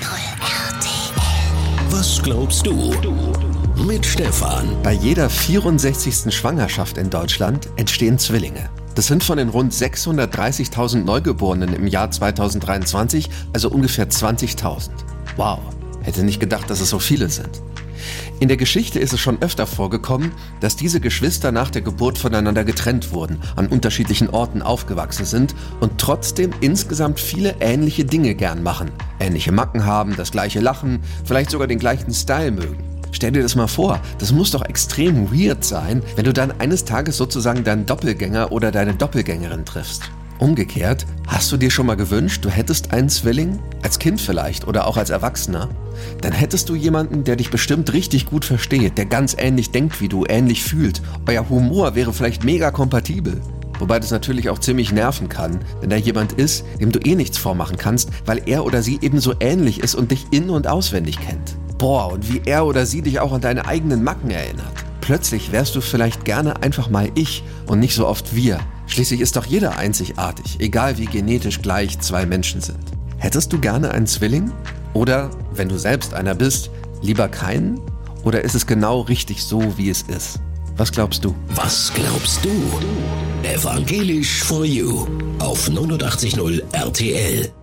RTL. Was glaubst du? Mit Stefan. Bei jeder 64. Schwangerschaft in Deutschland entstehen Zwillinge. Das sind von den rund 630.000 Neugeborenen im Jahr 2023 also ungefähr 20.000. Wow, hätte nicht gedacht, dass es so viele sind. In der Geschichte ist es schon öfter vorgekommen, dass diese Geschwister nach der Geburt voneinander getrennt wurden, an unterschiedlichen Orten aufgewachsen sind und trotzdem insgesamt viele ähnliche Dinge gern machen. Ähnliche Macken haben, das gleiche Lachen, vielleicht sogar den gleichen Style mögen. Stell dir das mal vor, das muss doch extrem weird sein, wenn du dann eines Tages sozusagen deinen Doppelgänger oder deine Doppelgängerin triffst. Umgekehrt, hast du dir schon mal gewünscht, du hättest einen Zwilling? Als Kind vielleicht oder auch als Erwachsener? Dann hättest du jemanden, der dich bestimmt richtig gut versteht, der ganz ähnlich denkt wie du, ähnlich fühlt. Euer Humor wäre vielleicht mega kompatibel. Wobei das natürlich auch ziemlich nerven kann, wenn da jemand ist, dem du eh nichts vormachen kannst, weil er oder sie ebenso ähnlich ist und dich in- und auswendig kennt. Boah, und wie er oder sie dich auch an deine eigenen Macken erinnert. Plötzlich wärst du vielleicht gerne einfach mal ich und nicht so oft wir. Schließlich ist doch jeder einzigartig, egal wie genetisch gleich zwei Menschen sind. Hättest du gerne einen Zwilling? Oder, wenn du selbst einer bist, lieber keinen? Oder ist es genau richtig so, wie es ist? Was glaubst du? Was glaubst du? Evangelisch for You auf 89.0 RTL.